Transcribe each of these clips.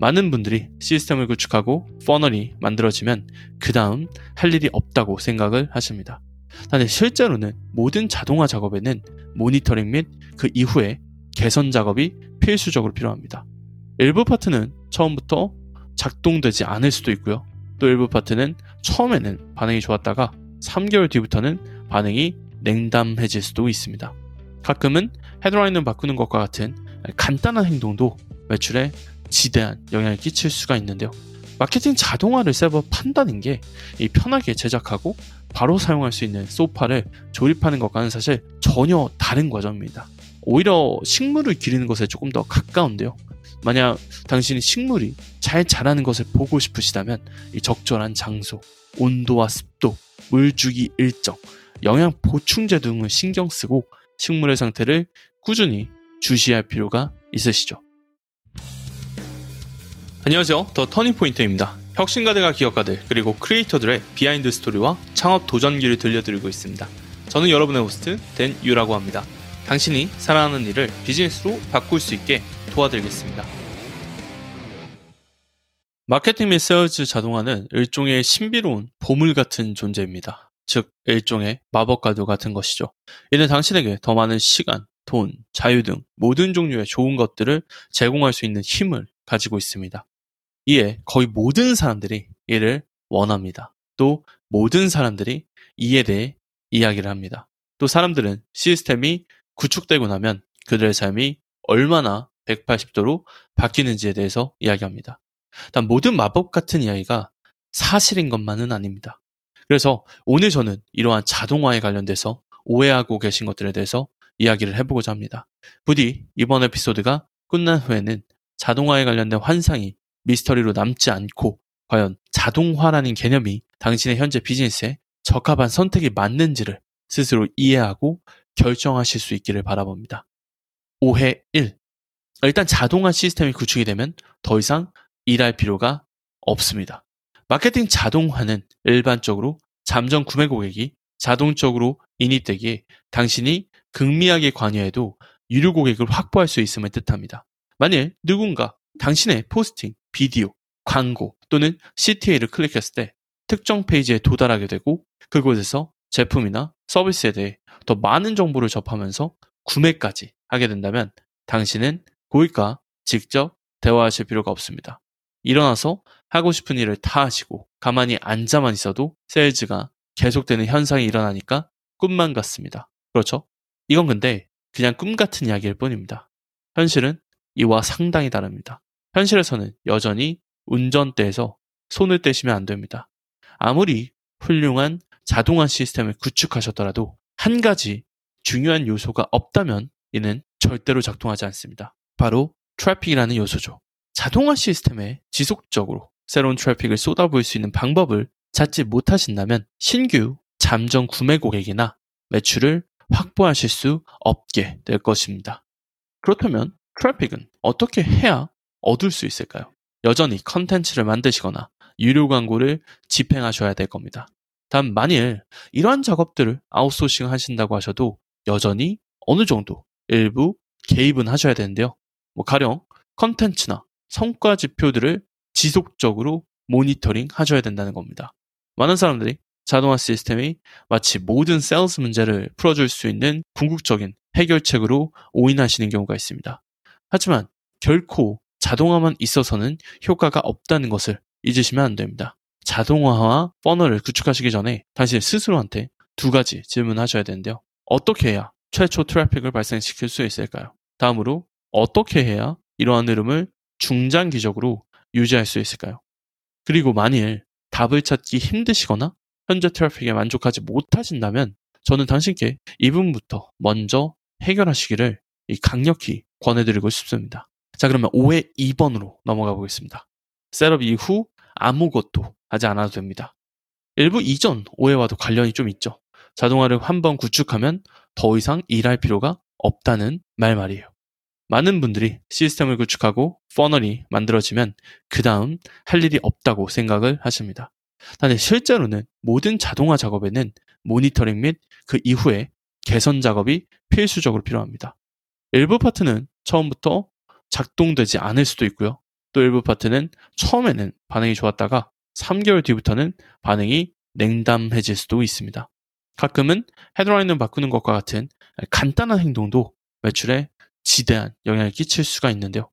많은 분들이 시스템을 구축하고 퍼널이 만들어지면 그 다음 할 일이 없다고 생각을 하십니다.但 실제로는 모든 자동화 작업에는 모니터링 및 그 이후에 개선 작업이 필수적으로 필요합니다. 일부 파트는 처음부터 작동되지 않을 수도 있고요. 또 일부 파트는 처음에는 반응이 좋았다가 3개월 뒤부터는 반응이 냉담해질 수도 있습니다. 가끔은 헤드라인을 바꾸는 것과 같은 간단한 행동도 매출에 지대한 영향을 끼칠 수가 있는데요. 마케팅 자동화 를 세버 판다는 게 편하게 제작하고 바로 사용할 수 있는 소파를 조립하는 것과는 사실 전혀 다른 과정입니다. 오히려 식물을 기르는 것에 조금 더 가까운데요. 만약 당신이 식물이 잘 자라는 것을 보고 싶으시다면 이 적절한 장소, 온도와 습도, 물주기 일정, 영양 보충제 등을 신경 쓰고 식물의 상태를 꾸준히 주시할 필요가 있으시죠. 안녕하세요. The Turning Point입니다. 혁신가들과 기업가들 그리고 creator들의 behind story와 창업 도전기를 들려드리고 있습니다. 저는 여러분의 호스트 댄 유라고 합니다. 당신이 사랑하는 일을 비즈니스로 바꿀 수 있게 도와드리겠습니다. 마케팅 및 세일즈 자동화는 일종의 신비로운 보물 같은 존재입니다. 즉 일종의 마법과도 같은 것이죠. 이는 당신에게 더 많은 시간, 돈, 자유 등 모든 종류의 좋은 것들을 제공할 수 있는 힘을 가지고 있습니다. 이에 거의 모든 사람들이 이를 원합니다. 또 모든 사람들이 이에 대해 이야기를 합니다. 또 사람들은 시스템이 구축되고 나면 그들의 삶이 얼마나 180도로 바뀌는지에 대해서 이야기합니다. 단 모든 마법 같은 이야기가 사실인 것만은 아닙니다. 그래서 오늘 저는 이러한 자동화에 관련돼서 오해하고 계신 것들에 대해서 이야기를 해보고자 합니다. 부디 이번 에피소드가 끝난 후에는 자동화에 관련된 환상이 미스터리로 남지 않고 과연 자동화라는 개념이 당신의 현재 비즈니스에 적합한 선택이 맞는지를 스스로 이해하고 결정하실 수 있기를 바라봅니다. 오해 1. 일단 자동화 시스템이 구축이 되면 더 이상 일할 필요가 없습니다. 마케팅 자동화는 일반적으로 잠정 구매 고객이 자동적으로 인입되기에 당신이 극미하게 관여해도 유료 고객을 확보할 수 있음을 뜻합니다. 만일 누군가 당신의 포스팅, 비디오, 광고 또는 CTA를 클릭했을 때 특정 페이지에 도달하게 되고 그곳에서 제품이나 서비스에 대해 더 많은 정보를 접하면서 구매까지 하게 된다면 당신은 고객과 직접 대화하실 필요가 없습니다. 일어나서 하고 싶은 일을 다 하시고 가만히 앉아만 있어도 세일즈가 계속되는 현상이 일어나니까 꿈만 같습니다. 그렇죠? 이건 근데 그냥 꿈 같은 이야기일 뿐입니다. 현실은 이와 상당히 다릅니다. 현실에서는 여전히 운전대에서 손을 떼시면 안 됩니다. 아무리 훌륭한 자동화 시스템을 구축하셨더라도 한 가지 중요한 요소가 없다면 이는 절대로 작동하지 않습니다. 바로 트래픽이라는 요소죠. 자동화 시스템에 지속적으로 새로운 트래픽을 쏟아부을 수 있는 방법을 찾지 못하신다면 신규 잠정 구매 고객이나 매출을 확보하실 수 없게 될 것입니다. 그렇다면 트래픽은 어떻게 해야 얻을 수 있을까요? 여전히 컨텐츠를 만드시거나 유료 광고를 집행하셔야 될 겁니다. 단 만일 이러한 작업들을 아웃소싱 하신다고 하셔도 여전히 어느 정도 일부 개입은 하셔야 되는데요. 뭐 가령 컨텐츠나 성과 지표들을 지속적으로 모니터링 하셔야 된다는 겁니다. 많은 사람들이 자동화 시스템이 마치 모든 세일즈 문제를 풀어줄 수 있는 궁극적인 해결책으로 오인하시는 경우가 있습니다. 하지만 결코 자동화만 있어서는 효과가 없다는 것을 잊으시면 안 됩니다. 자동화와 퍼널을 구축하시기 전에 당신 스스로한테 두 가지 질문하셔야 되는데요. 어떻게 해야 최초 트래픽을 발생시킬 수 있을까요? 다음으로 어떻게 해야 이러한 흐름을 중장기적으로 유지할 수 있을까요? 그리고 만일 답을 찾기 힘드시거나 현재 트래픽에 만족하지 못하신다면 저는 당신께 이 부분부터 먼저 해결하시기를 강력히 권해드리고 싶습니다. 자, 그러면 5회 2번으로 넘어가 보겠습니다. 셋업 이후 아무것도 하지 않아도 됩니다. 일부 이전 5회와도 관련이 좀 있죠. 자동화를 한 번 구축하면 더 이상 일할 필요가 없다는 말 말이에요. 많은 분들이 시스템을 구축하고 퍼널이 만들어지면 그 다음 할 일이 없다고 생각을 하십니다.但 실제로는 모든 자동화 작업에는 모니터링 및 그 이후에 개선 작업이 필수적으로 필요합니다. 일부 파트는 처음부터 작동되지 않을 수도 있고요. 또 일부 파트는 처음에는 반응이 좋았다가 3개월 뒤부터는 반응이 냉담해질 수도 있습니다. 가끔은 헤드라인을 바꾸는 것과 같은 간단한 행동도 매출에 지대한 영향을 끼칠 수가 있는데요.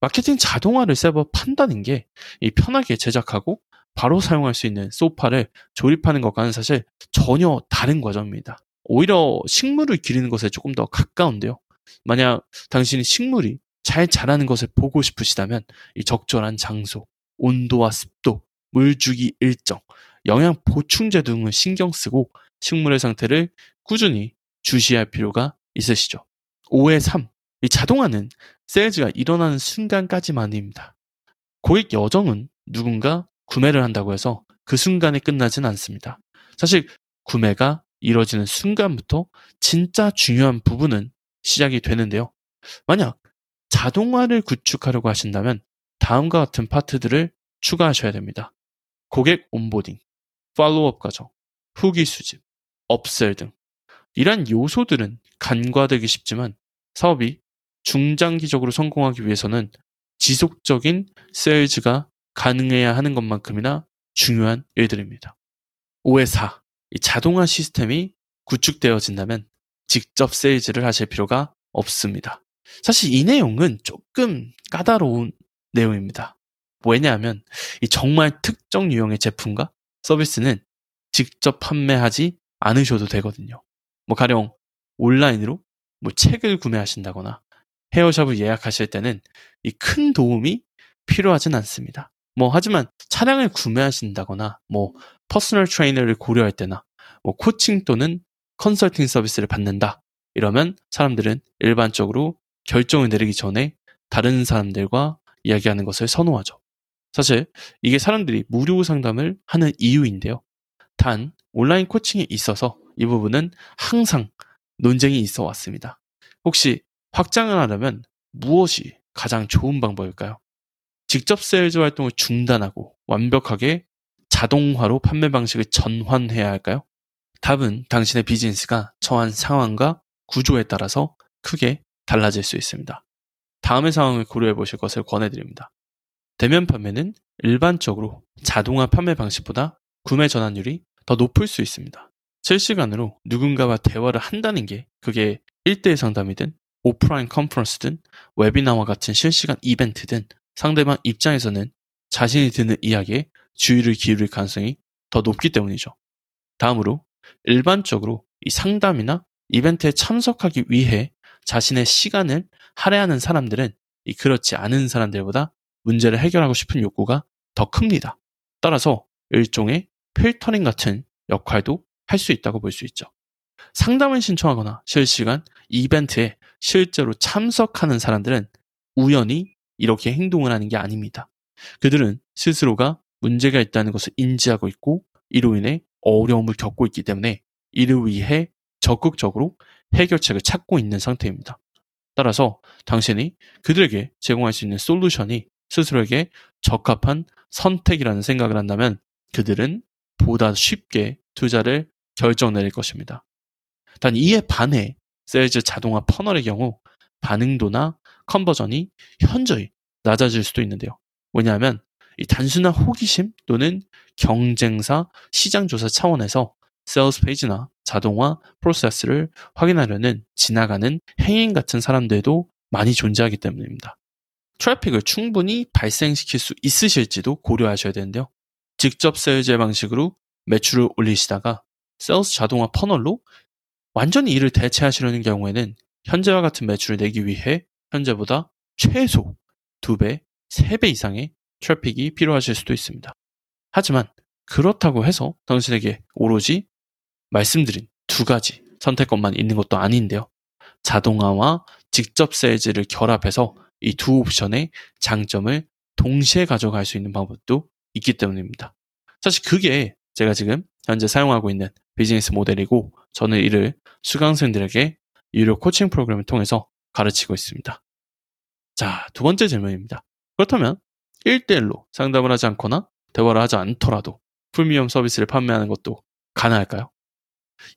마케팅 자동화를 셋업한다는 게 편하게 제작하고 바로 사용할 수 있는 소파를 조립하는 것과는 사실 전혀 다른 과정입니다. 오히려 식물을 기르는 것에 조금 더 가까운데요. 만약 당신이 식물이 잘 자라는 것을 보고 싶으시다면 이 적절한 장소, 온도와 습도, 물 주기 일정, 영양 보충제 등을 신경 쓰고 식물의 상태를 꾸준히 주시할 필요가 있으시죠. 5의 3. 이 자동화는 세일즈가 일어나는 순간까지만입니다. 고객 여정은 누군가 구매를 한다고 해서 그 순간에 끝나진 않습니다. 사실 구매가 이뤄지는 순간부터 진짜 중요한 부분은 시작이 되는데요. 만약 자동화를 구축하려고 하신다면 다음과 같은 파트들을 추가하셔야 됩니다. 고객 온보딩, 팔로우업 과정, 후기 수집, 업셀 등 이러한 요소들은 간과되기 쉽지만 사업이 중장기적으로 성공하기 위해서는 지속적인 세일즈가 가능해야 하는 것만큼이나 중요한 일들입니다. 5의 4. 자동화 시스템이 구축되어진다면 직접 세일즈를 하실 필요가 없습니다. 사실 이 내용은 조금 까다로운 내용입니다. 왜냐하면 이 정말 특정 유형의 제품과 서비스는 직접 판매하지 않으셔도 되거든요. 뭐 가령 온라인으로 뭐 책을 구매하신다거나 헤어샵을 예약하실 때는 이 큰 도움이 필요하진 않습니다. 뭐 하지만 차량을 구매하신다거나 뭐 personal trainer를 고려할 때나 뭐 코칭 또는 컨설팅 서비스를 받는다. 이러면 사람들은 일반적으로 결정을 내리기 전에 다른 사람들과 이야기하는 것을 선호하죠. 사실 이게 사람들이 무료 상담을 하는 이유인데요. 단 온라인 코칭에 있어서 이 부분은 항상 논쟁이 있어 왔습니다. 혹시 확장을 하려면 무엇이 가장 좋은 방법일까요? 직접 세일즈 활동을 중단하고 완벽하게 자동화로 판매 방식을 전환해야 할까요? 답은 당신의 비즈니스가 처한 상황과 구조에 따라서 크게 달라질 수 있습니다. 다음의 상황을 고려해 보실 것을 권해드립니다. 대면 판매는 일반적으로 자동화 판매 방식보다 구매 전환율이 더 높을 수 있습니다. 실시간으로 누군가와 대화를 한다는 게 그게 1대1 상담이든 오프라인 컨퍼런스든 웨비나와 같은 실시간 이벤트든 상대방 입장에서는 자신이 듣는 이야기에 주의를 기울일 가능성이 더 높기 때문이죠. 다음으로 일반적으로 이 상담이나 이벤트에 참석하기 위해 자신의 시간을 할애하는 사람들은 이 그렇지 않은 사람들보다 문제를 해결하고 싶은 욕구가 더 큽니다. 따라서 일종의 필터링 같은 역할도 할 수 있다고 볼 수 있죠. 상담을 신청하거나 실시간 이벤트에 실제로 참석하는 사람들은 우연히 이렇게 행동을 하는 게 아닙니다. 그들은 스스로가 문제가 있다는 것을 인지하고 있고 이로 인해 어려움을 겪고 있기 때문에 이를 위해 적극적으로 해결책을 찾고 있는 상태입니다. 따라서 당신이 그들에게 제공할 수 있는 솔루션이 스스로에게 적합한 선택이라는 생각을 한다면 그들은 보다 쉽게 투자를 결정 내릴 것입니다. 단 이에 반해 세일즈 자동화 funnel의 경우 반응도나 conversion이 현저히 낮아질 수도 있는데요. 왜냐하면 이 단순한 호기심 또는 경쟁사 시장 조사 차원에서 세일즈 페이지나 자동화 프로세스를 확인하려는 지나가는 행인 같은 사람들도 많이 존재하기 때문입니다. 트래픽을 충분히 발생시킬 수 있으실지도 고려하셔야 되는데요. 직접 세일즈의 방식으로 매출을 올리시다가 세일즈 자동화 funnel로 완전히 이를 대체하시려는 경우에는 현재와 같은 매출을 내기 위해 현재보다 최소 2배, 3배 이상의 트래픽이 필요하실 수도 있습니다. 하지만 그렇다고 해서 당신에게 오로지 말씀드린 두 가지 선택권만 있는 것도 아닌데요. 자동화와 직접 세일즈를 결합해서 이 두 옵션의 장점을 동시에 가져갈 수 있는 방법도 있기 때문입니다. 사실 그게 제가 지금 현재 사용하고 있는 비즈니스 모델이고 저는 이를 수강생들에게 유료 코칭 프로그램을 통해서 가르치고 있습니다. 자, 두 번째 질문입니다. 그렇다면 1대1로 상담을 하지 않거나 대화를 하지 않더라도 프리미엄 서비스를 판매하는 것도 가능할까요?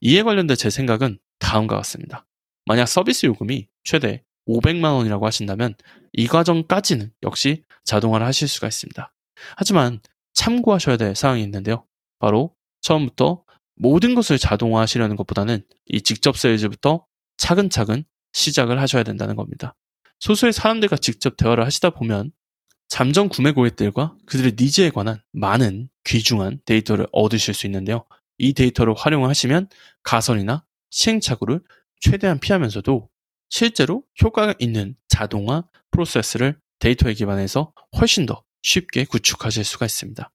이에 관련된 제 생각은 다음과 같습니다. 만약 서비스 요금이 최대 500만 원이라고 하신다면 이 과정까지는 역시 자동화를 하실 수가 있습니다. 하지만 참고하셔야 될 사항이 있는데요. 바로 처음부터 모든 것을 자동화하시려는 것보다는 이 직접 세일즈부터 차근차근 시작을 하셔야 된다는 겁니다. 소수의 사람들과 직접 대화를 하시다 보면 잠정 구매 고객들과 그들의 needs에 관한 많은 귀중한 데이터를 얻으실 수 있는데요. 이 데이터를 활용하시면 가설이나 시행착오를 최대한 피하면서도 실제로 효과가 있는 자동화 프로세스를 데이터에 기반해서 훨씬 더 쉽게 구축하실 수가 있습니다.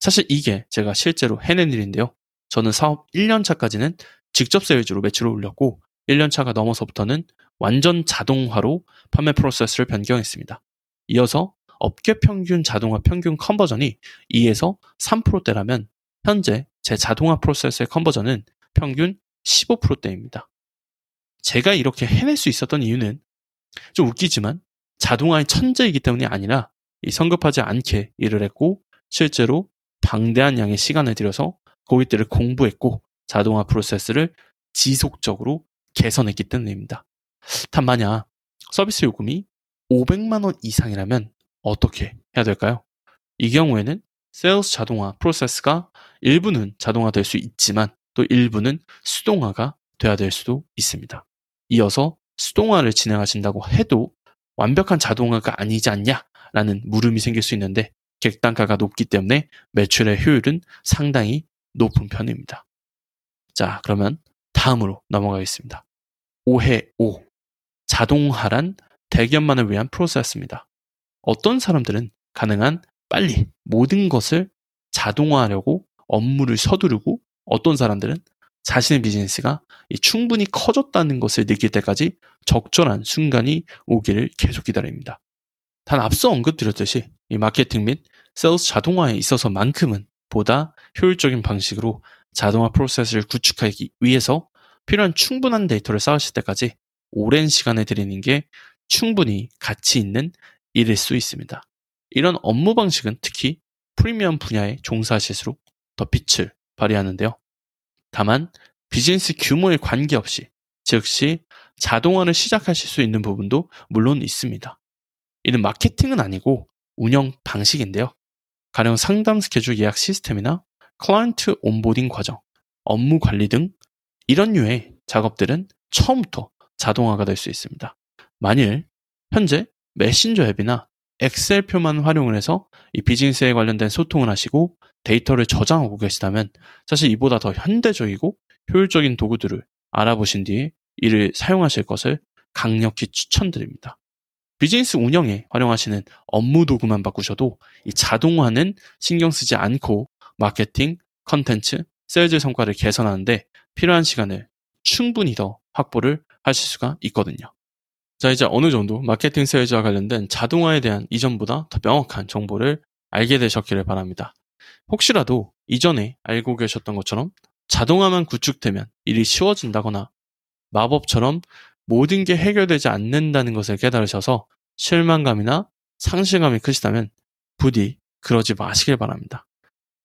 사실 이게 제가 실제로 해낸 일인데요. 저는 사업 1년차까지는 직접 세일즈로 매출을 올렸고 1년차가 넘어서부터는 완전 자동화로 판매 프로세스를 변경했습니다. 이어서 업계 평균 자동화 평균 컨버전이 2에서 3%대라면 현재 제 자동화 프로세스의 컨버전은 평균 15%대입니다. 제가 이렇게 해낼 수 있었던 이유는 좀 웃기지만 자동화의 천재이기 때문이 아니라 이 성급하지 않게 일을 했고 실제로 방대한 양의 시간을 들여서 고객들을 공부했고 자동화 프로세스를 지속적으로 개선했기 때문입니다. 단 만약 서비스 요금이 500만 원 이상이라면 어떻게 해야 될까요? 이 경우에는 세일스 자동화 프로세스가 일부는 자동화될 수 있지만 또 일부는 수동화가 돼야 될 수도 있습니다. 이어서 수동화를 진행하신다고 해도 완벽한 자동화가 아니지 않냐라는 물음이 생길 수 있는데 객단가가 높기 때문에 매출의 효율은 상당히 높은 편입니다. 자, 그러면 다음으로 넘어가겠습니다. 5회 5. 자동화란 대기업만을 위한 프로세스입니다. 어떤 사람들은 가능한 빨리 모든 것을 자동화하려고 업무를 서두르고 어떤 사람들은 자신의 비즈니스가 충분히 커졌다는 것을 느낄 때까지 적절한 순간이 오기를 계속 기다립니다. 단 앞서 언급드렸듯이 이 마케팅 및 세일스 자동화에 있어서만큼은 보다 효율적인 방식으로 자동화 프로세스를 구축하기 위해서 필요한 충분한 데이터를 쌓으실 때까지 오랜 시간을 들이는 게 충분히 가치 있는 일일 수 있습니다. 이런 업무 방식은 특히 프리미엄 분야에 종사하실수록 더 빛을 발휘하는데요. 다만 비즈니스 규모에 관계없이 즉시 자동화를 시작하실 수 있는 부분도 물론 있습니다. 이는 마케팅은 아니고 운영 방식인데요. 가령 상담 스케줄 예약 시스템이나 클라이언트 onboarding 과정, 업무 관리 등 이런 류의 작업들은 처음부터 자동화가 될 수 있습니다. 만일 현재 메신저 앱이나 엑셀표만 활용을 해서 이 비즈니스에 관련된 소통을 하시고 데이터를 저장하고 계시다면 사실 이보다 더 현대적이고 효율적인 도구들을 알아보신 뒤에 이를 사용하실 것을 강력히 추천드립니다. 비즈니스 운영에 활용하시는 업무 도구만 바꾸셔도 이 자동화는 신경 쓰지 않고 마케팅, 컨텐츠, 세일즈 성과를 개선하는데 필요한 시간을 충분히 더 확보를 하실 수가 있거든요. 자, 이제 어느 정도 마케팅 세일즈와 관련된 자동화에 대한 이전보다 더 명확한 정보를 알게 되셨기를 바랍니다. 혹시라도 이전에 알고 계셨던 것처럼 자동화만 구축되면 일이 쉬워진다거나 마법처럼 모든 게 해결되지 않는다는 것을 깨달으셔서 실망감이나 상실감이 크시다면 부디 그러지 마시길 바랍니다.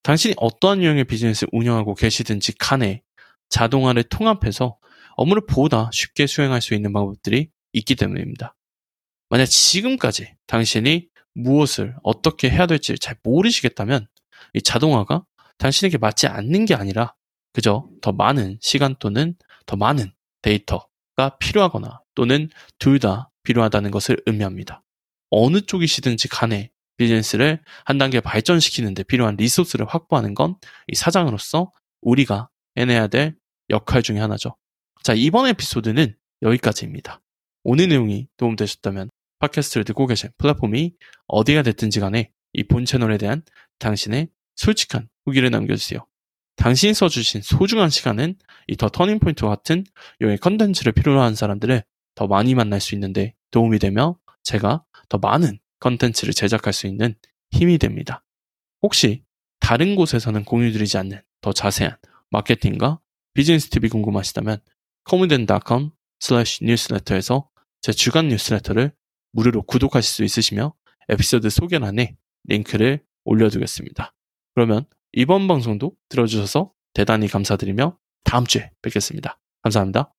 당신이 어떠한 유형의 비즈니스를 운영하고 계시든지 간에 자동화를 통합해서 업무를 보다 쉽게 수행할 수 있는 방법들이 있기 때문입니다. 만약 지금까지 당신이 무엇을 어떻게 해야 될지 잘 모르시겠다면 이 자동화가 당신에게 맞지 않는 게 아니라 그저 더 많은 시간 또는 더 많은 데이터가 필요하거나 또는 둘 다 필요하다는 것을 의미합니다. 어느 쪽이시든지 간에 비즈니스를 한 단계 발전시키는데 필요한 리소스를 확보하는 건 이 사장으로서 우리가 해내야 될 역할 중의 하나죠. 자, 이번 에피소드는 여기까지입니다. 오늘 내용이 도움되셨다면 팟캐스트를 듣고 계신 플랫폼이 어디가 됐든지 간에 이 본 채널에 대한 당신의 솔직한 후기를 남겨주세요. 당신이 써주신 소중한 시간은 이 더 터닝포인트와 같은 류의 컨텐츠를 필요로 하는 사람들을 더 많이 만날 수 있는데 도움이 되며 제가 더 많은 컨텐츠를 제작할 수 있는 힘이 됩니다. 혹시 다른 곳에서는 공유드리지 않는 더 자세한 마케팅과 비즈니스 팁이 궁금하시다면 commuden.com slash newsletter에서 제 주간 뉴스레터를 무료로 구독하실 수 있으시며 에피소드 소개란에 링크를 올려두겠습니다. 그러면 이번 방송도 들어주셔서 대단히 감사드리며 다음 주에 뵙겠습니다. 감사합니다.